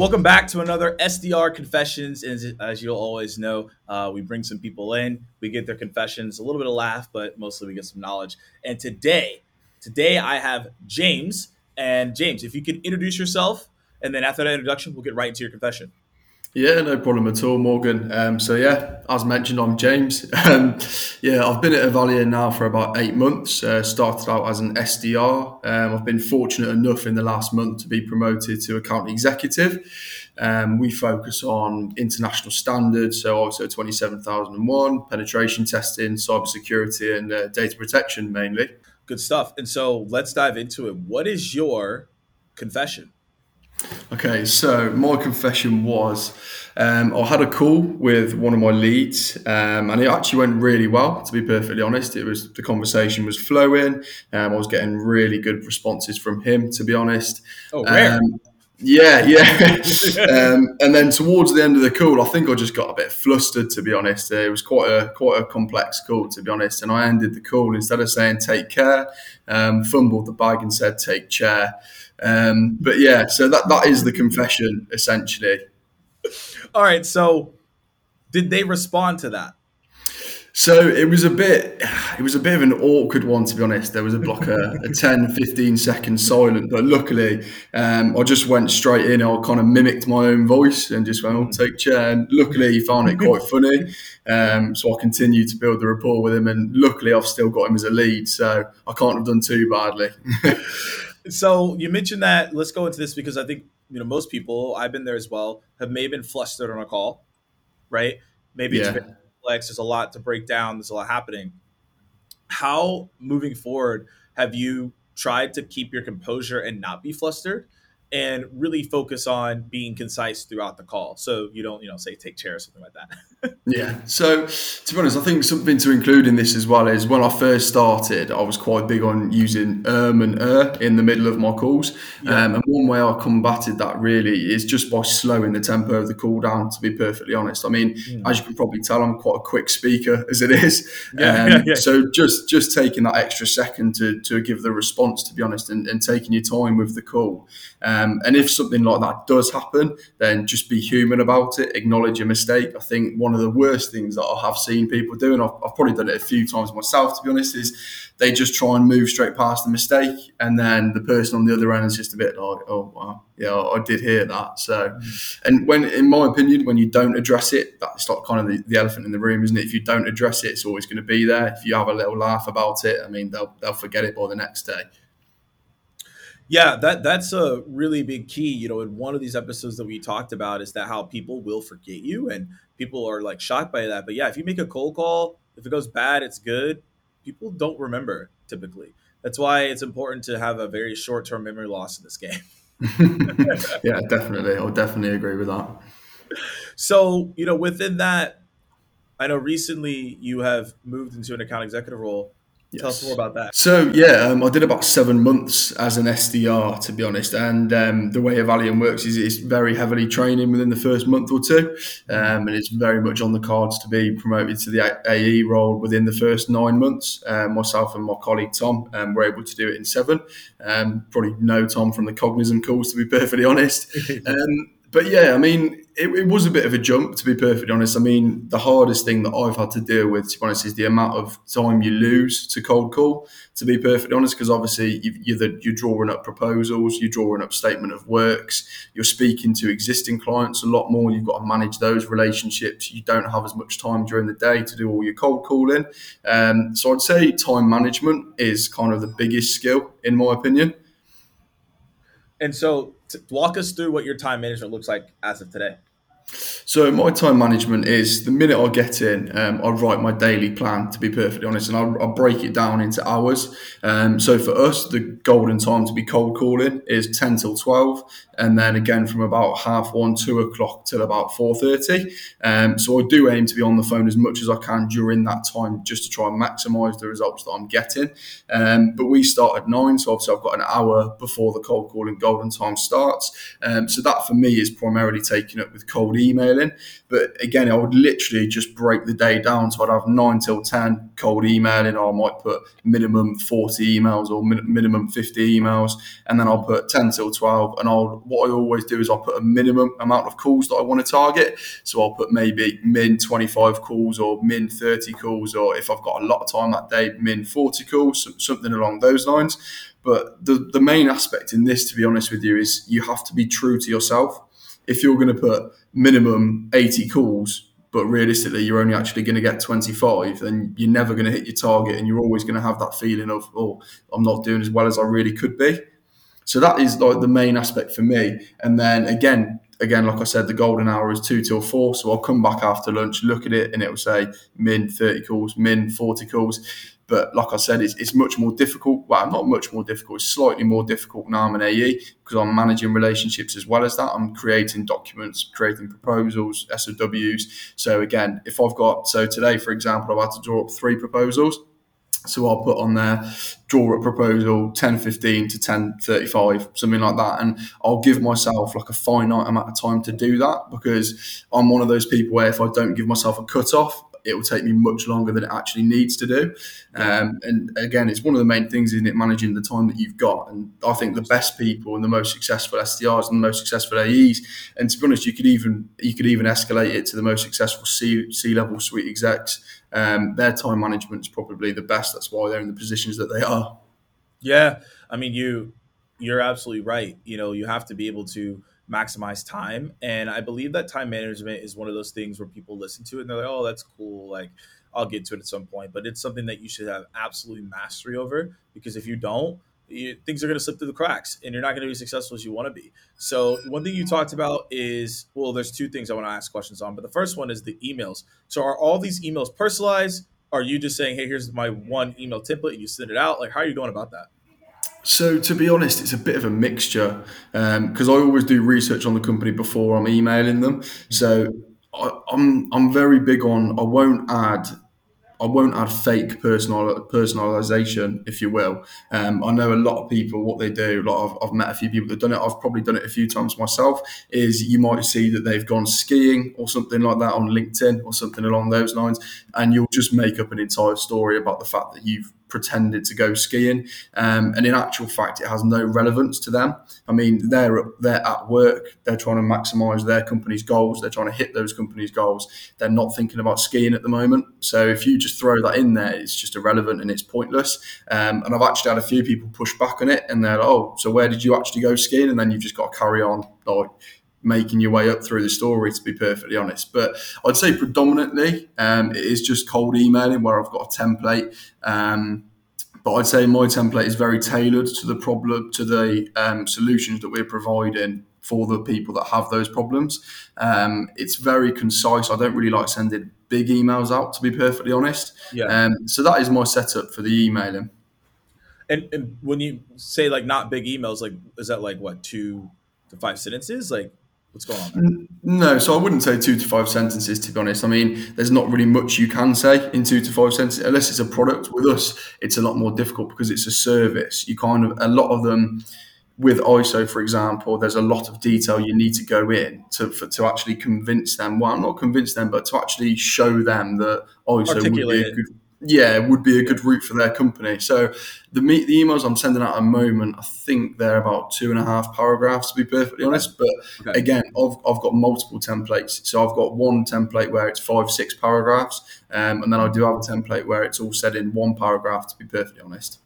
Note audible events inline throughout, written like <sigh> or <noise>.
Welcome back to another SDR Confessions. As, as you'll always know, uh, we bring some people in, we get their confessions, a little bit of laugh, but mostly we get some knowledge. And today, today I have James. And James, if you could introduce yourself, and then after that introduction, we'll get right into your confession. Yeah, no problem at all, Morgan. Um, so yeah, as mentioned, I'm James. <laughs> Um, yeah, I've been at Avalian now for about eight months. Uh, started out as an SDR. Um, I've been fortunate enough in the last month to be promoted to account executive. Um, we focus on international standards, so ISO 27001, penetration testing, cybersecurity, and uh, data protection mainly. Good stuff. And so let's dive into it. What is your confession? Okay, so my confession was um, I had a call with one of my leads, um, and it actually went really well. To be perfectly honest, it was the conversation was flowing. Um, I was getting really good responses from him. To be honest, oh, rare. Um, yeah, <laughs> yeah. um, and then towards the end of the call, I think I just got a bit flustered. To be honest, it was quite a quite a complex call. To be honest, and I ended the call instead of saying "take care," um, fumbled the bag and said "take chair." Um, but yeah, so that that is the confession essentially. All right. So, did they respond to that? So it was a bit, it was a bit of an awkward one to be honest. There was a block, a, a <laughs> 10, 15 second silent, but luckily um, I just went straight in. I kind of mimicked my own voice and just went, "I'll oh, take chair." And luckily he found it quite <laughs> funny, um, so I continued to build the rapport with him. And luckily I've still got him as a lead, so I can't have done too badly. <laughs> so you mentioned that. Let's go into this because I think you know most people. I've been there as well. Have maybe been flustered on a call, right? Maybe yeah. it's very complex. There's a lot to break down. There's a lot happening. How moving forward have you tried to keep your composure and not be flustered? And really focus on being concise throughout the call. So you don't, you know, say take chair or something like that. <laughs> yeah. So to be honest, I think something to include in this as well is when I first started, I was quite big on using um and er in the middle of my calls. Yeah. Um, and one way I combated that really is just by slowing the tempo of the call down, to be perfectly honest. I mean, mm. as you can probably tell, I'm quite a quick speaker <laughs> as it is. Yeah, um, yeah, <laughs> yeah. So just just taking that extra second to, to give the response, to be honest, and, and taking your time with the call. Um, um, and if something like that does happen, then just be human about it, acknowledge a mistake. I think one of the worst things that I have seen people do, and I've, I've probably done it a few times myself, to be honest, is they just try and move straight past the mistake. And then the person on the other end is just a bit like, oh, wow, yeah, I did hear that. So, mm. and when, in my opinion, when you don't address it, that's like kind of the, the elephant in the room, isn't it? If you don't address it, it's always going to be there. If you have a little laugh about it, I mean, they'll, they'll forget it by the next day. Yeah, that that's a really big key. You know, in one of these episodes that we talked about is that how people will forget you, and people are like shocked by that. But yeah, if you make a cold call, if it goes bad, it's good. People don't remember typically. That's why it's important to have a very short term memory loss in this game. <laughs> yeah, definitely. I'll definitely agree with that. So, you know, within that, I know recently you have moved into an account executive role. Yes. Tell us more about that. So yeah, um, I did about seven months as an SDR to be honest, and um, the way Avalian works is it's very heavily training within the first month or two, um, and it's very much on the cards to be promoted to the AE role within the first nine months. Um, myself and my colleague Tom um, were able to do it in seven. Um, probably know Tom from the Cognizant calls to be perfectly honest. <laughs> but yeah, I mean, it, it, was a bit of a jump to be perfectly honest. I mean, the hardest thing that I've had to deal with, to be honest, is the amount of time you lose to cold call. To be perfectly honest, because obviously you, are you're drawing up proposals, you're drawing up statement of works, you're speaking to existing clients a lot more. You've got to manage those relationships. You don't have as much time during the day to do all your cold calling. Um, so I'd say time management is kind of the biggest skill in my opinion. And so, walk us through what your time management looks like as of today. So my time management is the minute I get in, um, I write my daily plan. To be perfectly honest, and I'll, I'll break it down into hours. Um, so for us, the golden time to be cold calling is ten till twelve, and then again from about half one, two o'clock till about four thirty. Um, so I do aim to be on the phone as much as I can during that time, just to try and maximise the results that I'm getting. Um, but we start at nine, so obviously I've got an hour before the cold calling golden time starts. Um, so that for me is primarily taken up with cold emailing. But again, I would literally just break the day down. So I'd have nine till 10 cold emailing, or I might put minimum 40 emails or min- minimum 50 emails. And then I'll put 10 till 12. And I'll, what I always do is I'll put a minimum amount of calls that I want to target. So I'll put maybe min 25 calls or min 30 calls, or if I've got a lot of time that day, min 40 calls, something along those lines. But the, the main aspect in this, to be honest with you, is you have to be true to yourself. If you're going to put minimum 80 calls, but realistically you're only actually going to get 25, then you're never going to hit your target and you're always going to have that feeling of, oh, I'm not doing as well as I really could be. So that is like the main aspect for me. And then again, again, like I said, the golden hour is two till four. So I'll come back after lunch, look at it, and it will say min 30 calls, min 40 calls. But like I said, it's, it's much more difficult. Well, not much more difficult. It's slightly more difficult now I'm an AE because I'm managing relationships as well as that. I'm creating documents, creating proposals, SOWs. So again, if I've got so today, for example, I've had to draw up three proposals. So I'll put on there, draw a proposal 1015 to 1035, something like that. And I'll give myself like a finite amount of time to do that because I'm one of those people where if I don't give myself a cut off, it will take me much longer than it actually needs to do. Um, and again, it's one of the main things, isn't it? Managing the time that you've got. And I think the best people and the most successful SDRs and the most successful AEs, and to be honest, you could even you could even escalate it to the most successful C C level suite execs. Um, their time management is probably the best. That's why they're in the positions that they are. Yeah, I mean you you're absolutely right. You know, you have to be able to maximize time. And I believe that time management is one of those things where people listen to it and they're like, oh, that's cool. Like, I'll get to it at some point. But it's something that you should have absolute mastery over because if you don't, you, things are going to slip through the cracks and you're not going to be successful as you want to be. So, one thing you talked about is well, there's two things I want to ask questions on. But the first one is the emails. So, are all these emails personalized? Are you just saying, hey, here's my one email template and you send it out? Like, how are you going about that? So to be honest, it's a bit of a mixture because um, I always do research on the company before I'm emailing them. So I, I'm I'm very big on I won't add I won't add fake personal personalization, if you will. Um, I know a lot of people what they do. Like I've, I've met a few people that have done it. I've probably done it a few times myself. Is you might see that they've gone skiing or something like that on LinkedIn or something along those lines, and you'll just make up an entire story about the fact that you've pretended to go skiing, um, and in actual fact, it has no relevance to them. I mean, they're they're at work, they're trying to maximise their company's goals, they're trying to hit those company's goals. They're not thinking about skiing at the moment. So if you just throw that in there, it's just irrelevant and it's pointless. Um, and I've actually had a few people push back on it, and they're like, "Oh, so where did you actually go skiing?" And then you've just got to carry on like making your way up through the story to be perfectly honest but i'd say predominantly um, it is just cold emailing where i've got a template um, but I'd say my template is very tailored to the problem, to the um, solutions that we're providing for the people that have those problems. Um, it's very concise. I don't really like sending big emails out, to be perfectly honest. Yeah. Um, so that is my setup for the emailing. And, and when you say like not big emails, like is that like what two to five sentences? Like What's going on there? No, so I wouldn't say two to five sentences, to be honest. I mean, there's not really much you can say in two to five sentences, unless it's a product. With us, it's a lot more difficult because it's a service. You kind of, a lot of them, with ISO, for example, there's a lot of detail you need to go in to for, to actually convince them. Well, not convince them, but to actually show them that ISO would be a good yeah, would be a good route for their company. So the meet the emails I'm sending out at the moment, I think they're about two and a half paragraphs to be perfectly honest. But okay. again, I've, I've got multiple templates. So I've got one template where it's five, six paragraphs, um, and then I do have a template where it's all said in one paragraph. To be perfectly honest.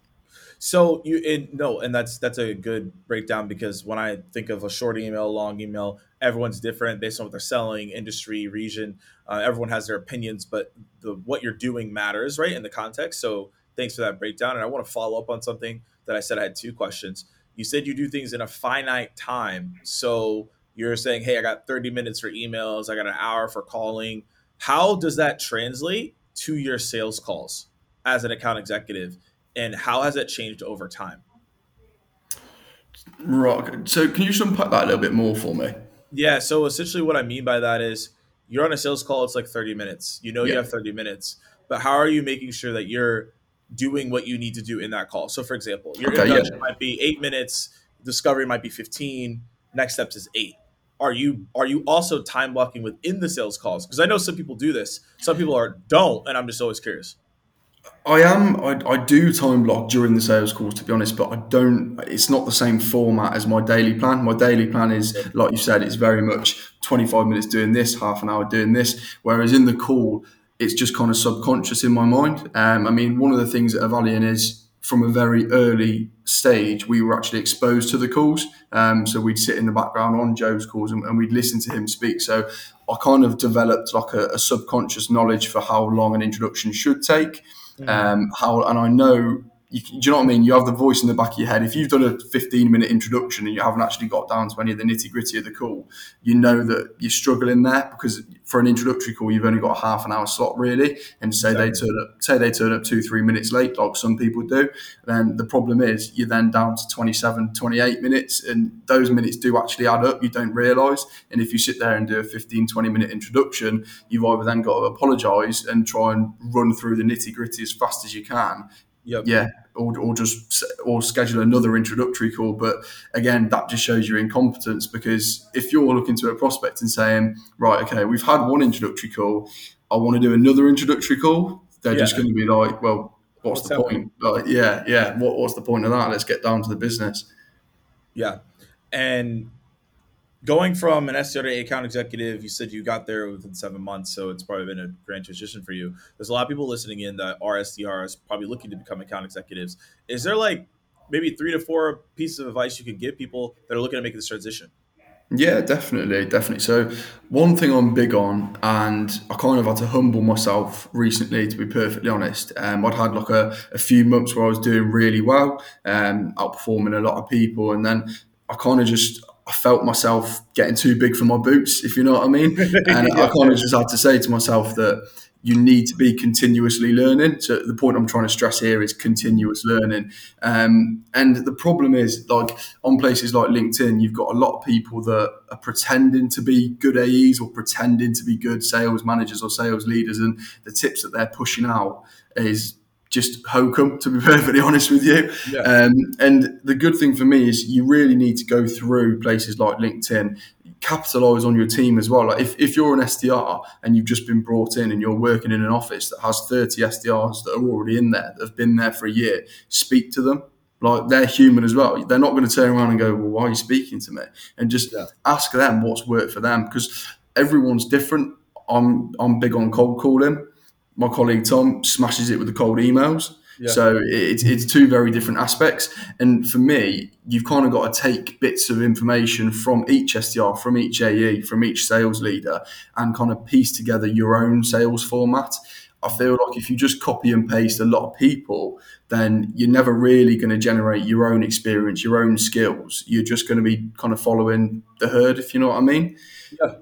So you it, no, and that's that's a good breakdown because when I think of a short email, long email, everyone's different based on what they're selling, industry, region. Uh, everyone has their opinions, but the what you're doing matters, right, in the context. So thanks for that breakdown. And I want to follow up on something that I said. I had two questions. You said you do things in a finite time, so you're saying, "Hey, I got 30 minutes for emails. I got an hour for calling." How does that translate to your sales calls as an account executive? And how has it changed over time? Right. So can you just unpack that a little bit more for me? Yeah. So essentially, what I mean by that is you're on a sales call. It's like 30 minutes. You know, yeah. you have 30 minutes, but how are you making sure that you're doing what you need to do in that call? So, for example, your okay, introduction yeah. might be eight minutes. Discovery might be 15. Next steps is eight. are you are you also time blocking within the sales calls? Because I know some people do this, some people are don't, and I'm just always curious. I am. I, I do time block during the sales calls, to be honest, but I don't. It's not the same format as my daily plan. My daily plan is, like you said, it's very much 25 minutes doing this, half an hour doing this. Whereas in the call, it's just kind of subconscious in my mind. Um, I mean, one of the things at Avalian is from a very early stage, we were actually exposed to the calls. Um, so we'd sit in the background on Joe's calls and, and, we'd listen to him speak. So I kind of developed like a, a subconscious knowledge for how long an introduction should take. Mm-hmm. Um, how and I know you, do you know what I mean? You have the voice in the back of your head. If you've done a 15 minute introduction and you haven't actually got down to any of the nitty gritty of the call, you know that you're struggling there because for an introductory call, you've only got a half an hour slot really. And say exactly. they turn up, say they turn up two, three minutes late, like some people do. Then the problem is you're then down to 27, 28 minutes, and those minutes do actually add up. You don't realize. And if you sit there and do a 15, 20 minute introduction, you've either then got to apologize and try and run through the nitty gritty as fast as you can. Yep. Yeah, or, or just or schedule another introductory call. But again, that just shows your incompetence because if you're looking to a prospect and saying, right, okay, we've had one introductory call, I want to do another introductory call, they're yeah. just going to be like, well, what's, what's the happening? point? Like, yeah, yeah, what, what's the point of that? Let's get down to the business. Yeah, and going from an SDR account executive, you said you got there within seven months, so it's probably been a grand transition for you. There's a lot of people listening in that are SDRs, probably looking to become account executives. Is there like maybe three to four pieces of advice you could give people that are looking to make this transition? Yeah, definitely, definitely. So, one thing I'm big on, and I kind of had to humble myself recently, to be perfectly honest. Um, I'd had like a, a few months where I was doing really well, um, outperforming a lot of people, and then I kind of just I felt myself getting too big for my boots, if you know what I mean. <laughs> And yeah. I kind of just had to say to myself that you need to be continuously learning. So the point I'm trying to stress here is continuous learning. Um, and the problem is, like on places like LinkedIn, you've got a lot of people that are pretending to be good AEs or pretending to be good sales managers or sales leaders, and the tips that they're pushing out is just hokum, to be <laughs> perfectly honest with you. Yeah. Um, and the good thing for me is you really need to go through places like LinkedIn, capitalize on your team as well. Like if, if you're an SDR and you've just been brought in and you're working in an office that has 30 SDRs that are already in there, that have been there for a year, speak to them. Like they're human as well. They're not going to turn around and go, Well, why are you speaking to me? And just yeah. ask them what's worked for them because everyone's different. I'm I'm big on cold calling my colleague Tom smashes it with the cold emails. Yeah. So it's, it's two very different aspects. And for me, you've kind of got to take bits of information from each SDR, from each AE, from each sales leader, and kind of piece together your own sales format. I feel like if you just copy and paste a lot of people, then you're never really going to generate your own experience, your own skills. You're just going to be kind of following the herd, if you know what I mean. Yeah.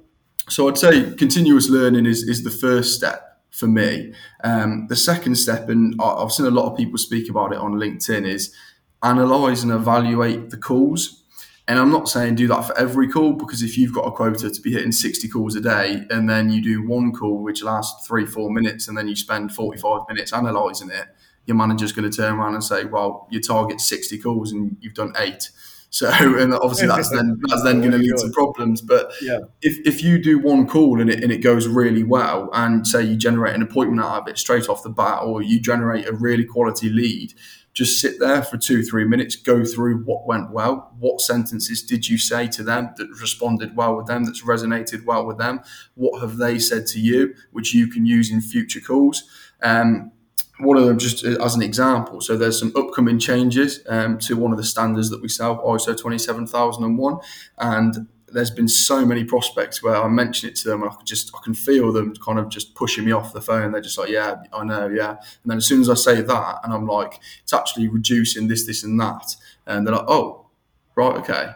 So I'd say continuous learning is, is the first step for me. Um, the second step, and I've seen a lot of people speak about it on LinkedIn, is analyze and evaluate the calls. And I'm not saying do that for every call because if you've got a quota to be hitting 60 calls a day and then you do one call which lasts three, four minutes and then you spend 45 minutes analysing it, your manager's going to turn around and say, well, you target 60 calls and you've done eight. So, <laughs> and obviously that's then that's then <laughs> going to lead to problems. But yeah. if, if you do one call and it, and it goes really well, and say you generate an appointment out of it straight off the bat, or you generate a really quality lead, just sit there for two, three minutes, go through what went well, what sentences did you say to them that responded well with them, that's resonated well with them, what have they said to you, which you can use in future calls. Um, one of them just as an example. So there's some upcoming changes um, to one of the standards that we sell, ISO 27001, and there's been so many prospects where I mention it to them and I can just I can feel them kind of just pushing me off the phone. They're just like, yeah, I know, yeah. And then as soon as I say that, and I'm like, it's actually reducing this, this, and that, and they're like, oh, right, okay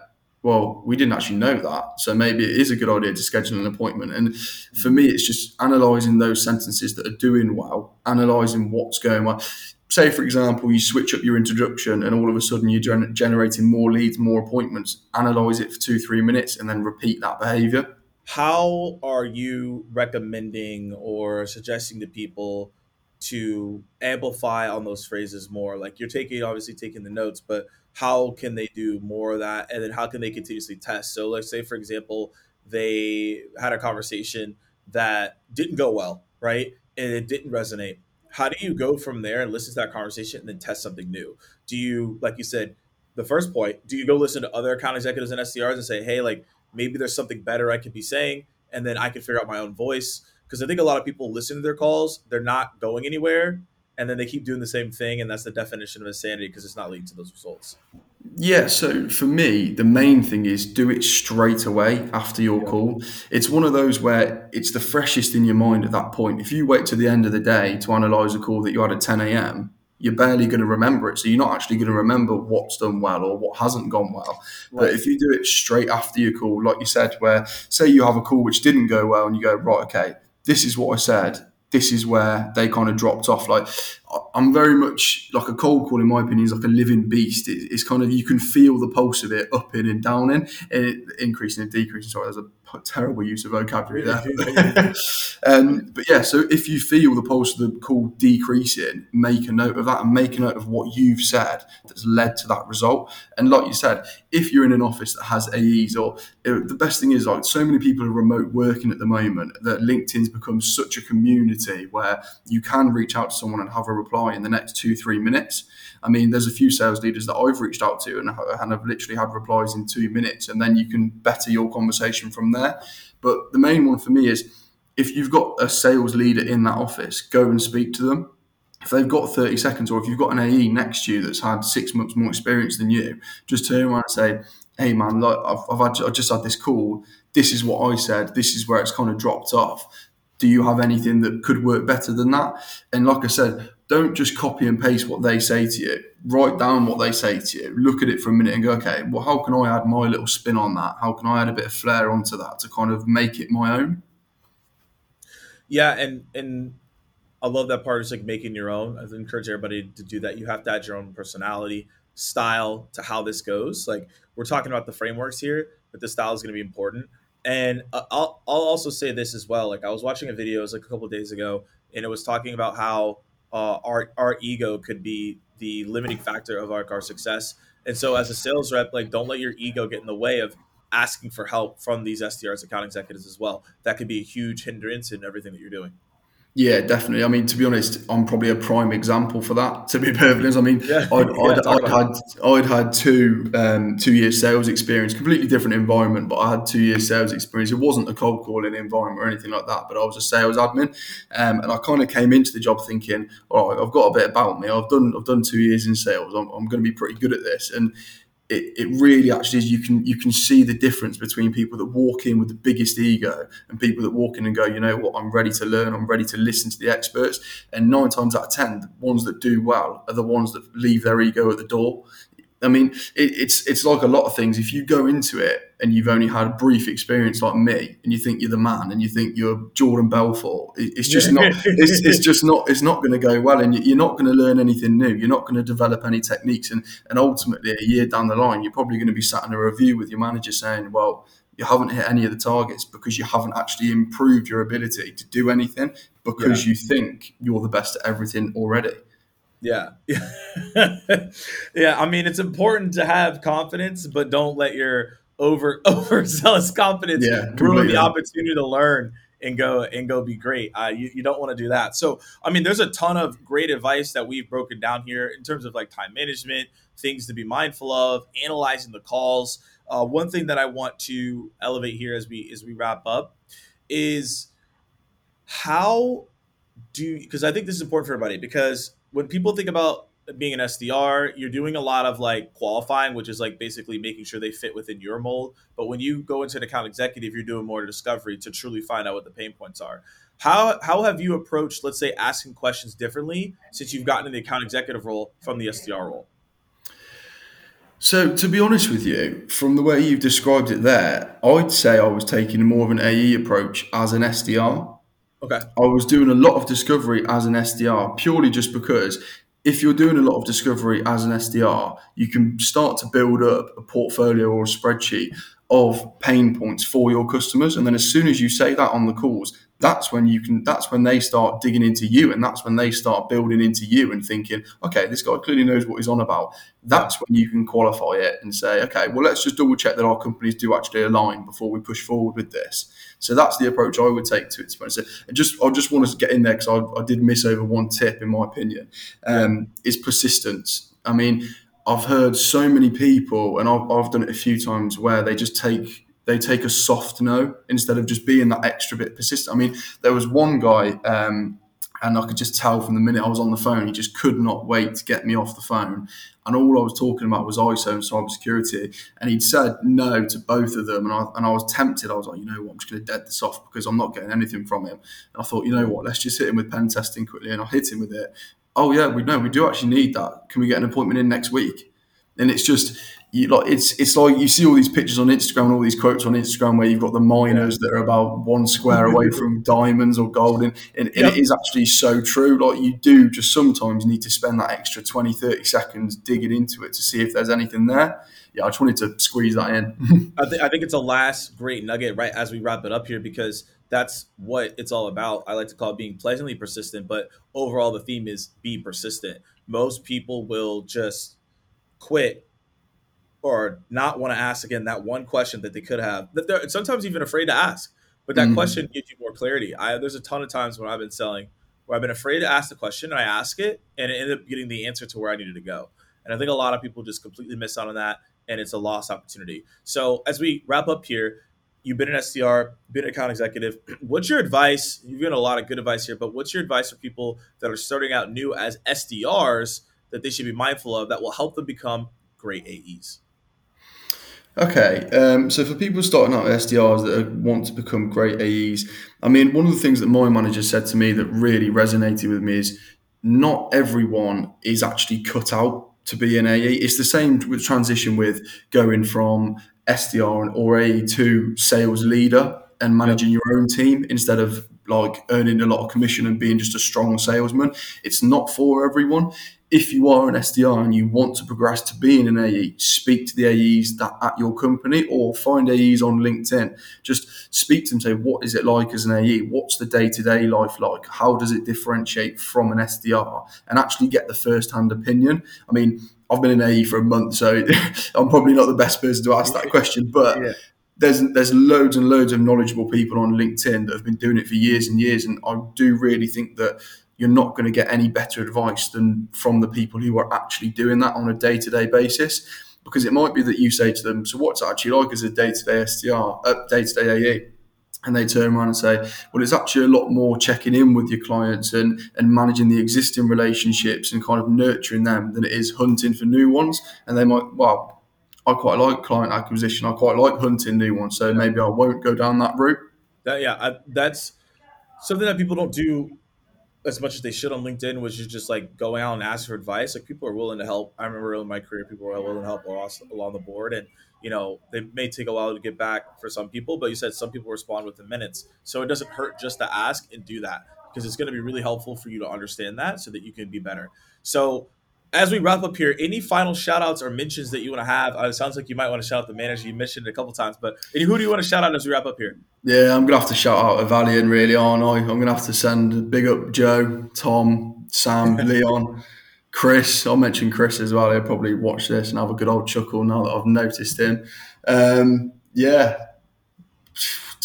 well, we didn't actually know that. So maybe it is a good idea to schedule an appointment. And for me, it's just analysing those sentences that are doing well, analysing what's going well. Say, for example, you switch up your introduction and all of a sudden you're gener- generating more leads, more appointments. Analyse it for two, three minutes and then repeat that behaviour. How are you recommending or suggesting to people to amplify on those phrases more? Like you're taking, obviously, taking the notes, but how can they do more of that and then how can they continuously test so let's say for example they had a conversation that didn't go well, right? And it didn't resonate. How do you go from there and listen to that conversation and then test something new? Do you, like you said, the first point, do you go listen to other account executives and SDRs and say, hey, like maybe there's something better I could be saying, and then I can figure out my own voice? Because I think a lot of people listen to their calls, they're not going anywhere, and then they keep doing the same thing, and that's the definition of insanity because it's not leading to those results. Yeah, so for me, the main thing is do it straight away after your yeah. call. It's one of those where it's the freshest in your mind at that point. If you wait to the end of the day to analyze a call that you had at 10 a.m., you're barely going to remember it. So you're not actually going to remember what's done well or what hasn't gone well. Right. But if you do it straight after your call, like you said, where say you have a call which didn't go well and you go, right, okay, this is what I said this is where they kind of dropped off. Like I'm very much like a cold call, in my opinion, is like a living beast. It, it's kind of you can feel the pulse of it up in and down in, and increasing and decreasing. Sorry, there's a terrible use of vocabulary there. <laughs> <laughs> um, but yeah, so if you feel the pulse of the call decreasing, make a note of that and make a note of what you've said that's led to that result. And like you said, if you're in an office that has AEs, or uh, the best thing is like so many people are remote working at the moment that LinkedIn's become such a community where you can reach out to someone and have a reply in the next two, three minutes. I mean, there's a few sales leaders that I've reached out to and, and have literally had replies in two minutes, and then you can better your conversation from there. But the main one for me is if you've got a sales leader in that office, go and speak to them. If they've got 30 seconds, or if you've got an AE next to you that's had six months more experience than you, just turn around and say, "Hey, man, like I've, I've, had, I've just had this call. This is what I said. This is where it's kind of dropped off. Do you have anything that could work better than that?" And like I said, don't just copy and paste what they say to you. Write down what they say to you. Look at it for a minute and go, okay, well, how can I add my little spin on that? How can I add a bit of flair onto that to kind of make it my own? Yeah, and and I love that part is like making your own. I encourage everybody to do that. You have to add your own personality, style to how this goes. Like we're talking about the frameworks here, but the style is going to be important. And I'll I'll also say this as well. Like I was watching a video, it was like a couple days ago, and it was talking about how uh, our our ego could be the limiting factor of our, our success. And so, as a sales rep, like don't let your ego get in the way of asking for help from these SDRs, account executives as well. That could be a huge hindrance in everything that you're doing. Yeah, definitely. I mean, to be honest, I'm probably a prime example for that. To be perfectly honest, I mean, yeah. I'd, I'd, <laughs> I'd had I'd had two um, two years sales experience, completely different environment, but I had two years sales experience. It wasn't a cold calling environment or anything like that, but I was a sales admin, um, and I kind of came into the job thinking, all right, I've got a bit about me. I've done I've done two years in sales. I'm, I'm going to be pretty good at this, and it, it really actually is you can you can see the difference between people that walk in with the biggest ego and people that walk in and go you know what? I'm ready to learn. I'm ready to listen to the experts. And nine times out of ten the ones that do well are the ones that leave their ego at the door I mean, it, it's it's like a lot of things. If you go into it and you've only had a brief experience like me, and you think you're the man, and you think you're Jordan Belfort, it, it's just not. It's, it's just not. It's not going to go well, and you're not going to learn anything new. You're not going to develop any techniques, and and ultimately, a year down the line, you're probably going to be sat in a review with your manager saying, "Well, you haven't hit any of the targets because you haven't actually improved your ability to do anything because yeah. you think you're the best at everything already." Yeah. <laughs> yeah. I mean, it's important to have confidence, but don't let your over <laughs> overzealous confidence yeah, ruin the opportunity to learn and go and go be great. Uh, you, you don't want to do that. So, I mean, there's a ton of great advice that we've broken down here in terms of like time management, things to be mindful of, analyzing the calls. Uh, one thing that I want to elevate here as we as we wrap up is how do because I think this is important for everybody because when people think about being an SDR, you're doing a lot of like qualifying, which is like basically making sure they fit within your mold. But when you go into an account executive, you're doing more discovery to truly find out what the pain points are. How how have you approached, let's say, asking questions differently since you've gotten in the account executive role from the SDR role? So, to be honest with you, from the way you've described it there, I'd say I was taking more of an AE approach as an SDR Okay. I was doing a lot of discovery as an SDR purely just because if you're doing a lot of discovery as an SDR, you can start to build up a portfolio or a spreadsheet of pain points for your customers. And then as soon as you say that on the calls, that's when you can that's when they start digging into you and that's when they start building into you and thinking okay this guy clearly knows what he's on about. That's when you can qualify it and say okay well let's just double check that our companies do actually align before we push forward with this. So that's the approach i would take to it so just i just want to get in there because I, I, did miss over one tip in my opinion um, is persistence. I mean i've heard so many people and I've, I've done it a few times where they just take they take a soft no instead of just being that extra bit persistent. I mean, there was one guy, um, and I could just tell from the minute I was on the phone, he just could not wait to get me off the phone. And all I was talking about was ISO and cybersecurity. And he'd said no to both of them. And I, and I was tempted. I was like, you know what, I'm just going to dead this off because I'm not getting anything from him. And I thought, you know what, let's just hit him with pen testing quickly. And I hit him with it. Oh, yeah, we know we do actually need that. Can we get an appointment in next week? And it's just, you, like it's it's like you see all these pictures on Instagram and all these quotes on Instagram where you've got the miners that are about one square away <laughs> from diamonds or gold and, and, yep. it is actually so true. Like you do just sometimes need to spend that extra 20 30 seconds digging into it to see if there's anything there. Yeah I just wanted to squeeze that in. <laughs> I, th- I think it's a last great nugget right as we wrap it up here because that's what it's all about. I like to call it being pleasantly persistent but overall the theme is be persistent. Most people will just quit or not want to ask again that one question that they could have that they're sometimes even afraid to ask but that mm-hmm. question gives you more clarity. I there's a ton of times when i've been selling where i've been afraid to ask the question and i ask it and it ended up getting the answer to where i needed to go. And i think a lot of people just completely miss out on that and it's a lost opportunity. So as we wrap up here you've been an sdr been an account executive. <clears throat> What's your advice? You've given a lot of good advice here but what's your advice for people that are starting out new as sdrs that they should be mindful of that will help them become great aes Okay, um, so for people starting out with SDRs that want to become great AEs, I mean, one of the things that my manager said to me that really resonated with me is not everyone is actually cut out to be an AE. It's the same with transition with going from SDR or AE to sales leader and managing your own team instead of like earning a lot of commission and being just a strong salesman. It's not for everyone if you are an SDR and you want to progress to being an AE, speak to the AEs that at your company or find AEs on LinkedIn. Just speak to them, say, what is it like as an AE? What's the day to day life like? How does it differentiate from an SDR? And actually get the first hand opinion. I mean, I've been an AE for a month, so <laughs> I'm probably not the best person to ask that question, but yeah. There's there's loads and loads of knowledgeable people on LinkedIn that have been doing it for years and years, and I do really think that you're not going to get any better advice than from the people who are actually doing that on a day to day basis. Because it might be that you say to them, So, what's it actually like as a day to day SDR, uh, day to day AE? And they turn around and say, Well, it's actually a lot more checking in with your clients and, and managing the existing relationships and kind of nurturing them than it is hunting for new ones. And they might, Well, I quite like client acquisition. I quite like hunting new ones. So maybe I won't go down that route. That, yeah, I, that's something that people don't do as much as they should on LinkedIn, which is just like going out and ask for advice. Like people are willing to help. I remember in my career, people were willing to help along the board, and you know they may take a while to get back for some people, but you said some people respond within minutes, so it doesn't hurt just to ask and do that because it's going to be really helpful for you to understand that so that you can be better. So as we wrap up here, any final shout outs or mentions that you want to have? Uh, it sounds like you might want to shout out the manager. You mentioned it a couple times, but any, who do you want to shout out as we wrap up here? Yeah, I'm going to have to shout out Avalian, really, aren't I? I'm going to have to send big up Joe, Tom, Sam, <laughs> Leon, Chris. I'll mention Chris as well. He'll probably watch this and have a good old chuckle now that I've noticed him. Um, yeah,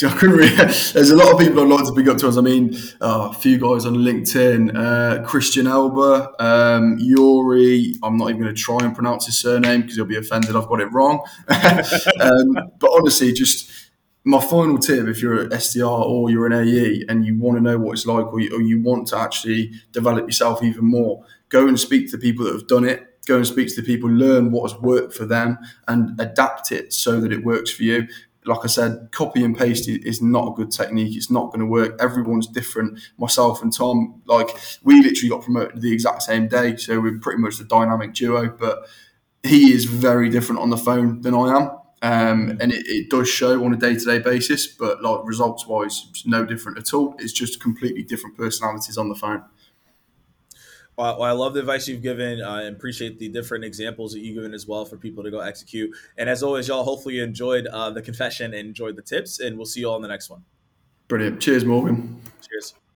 <laughs> There's a lot of people I'd like to pick up to us. I mean, uh, a few guys on LinkedIn, uh, Christian Elba, um, Yuri. I'm not even going to try and pronounce his surname because he'll be offended I've got it wrong. <laughs> um, but honestly, just my final tip: if you're an SDR or you're an AE and you want to know what it's like, or you, or you want to actually develop yourself even more, go and speak to the people that have done it go and speak to the people, learn what has worked for them, and adapt it so that it works for you like I said, copy and paste is not a good technique. It's not going to work. Everyone's different. Myself and Tom, like we literally got promoted the exact same day, so we're pretty much the dynamic duo. But he is very different on the phone than I am, um, and it, it, does show on a day to day basis. But like results wise, no different at all. It's just completely different personalities on the phone. Well, I love the advice you've given uh, and appreciate the different examples that you've given as well for people to go execute. And as always, y'all, hopefully you enjoyed uh, the confession and enjoyed the tips, and we'll see you all in the next one. Brilliant. Cheers, Morgan. Cheers.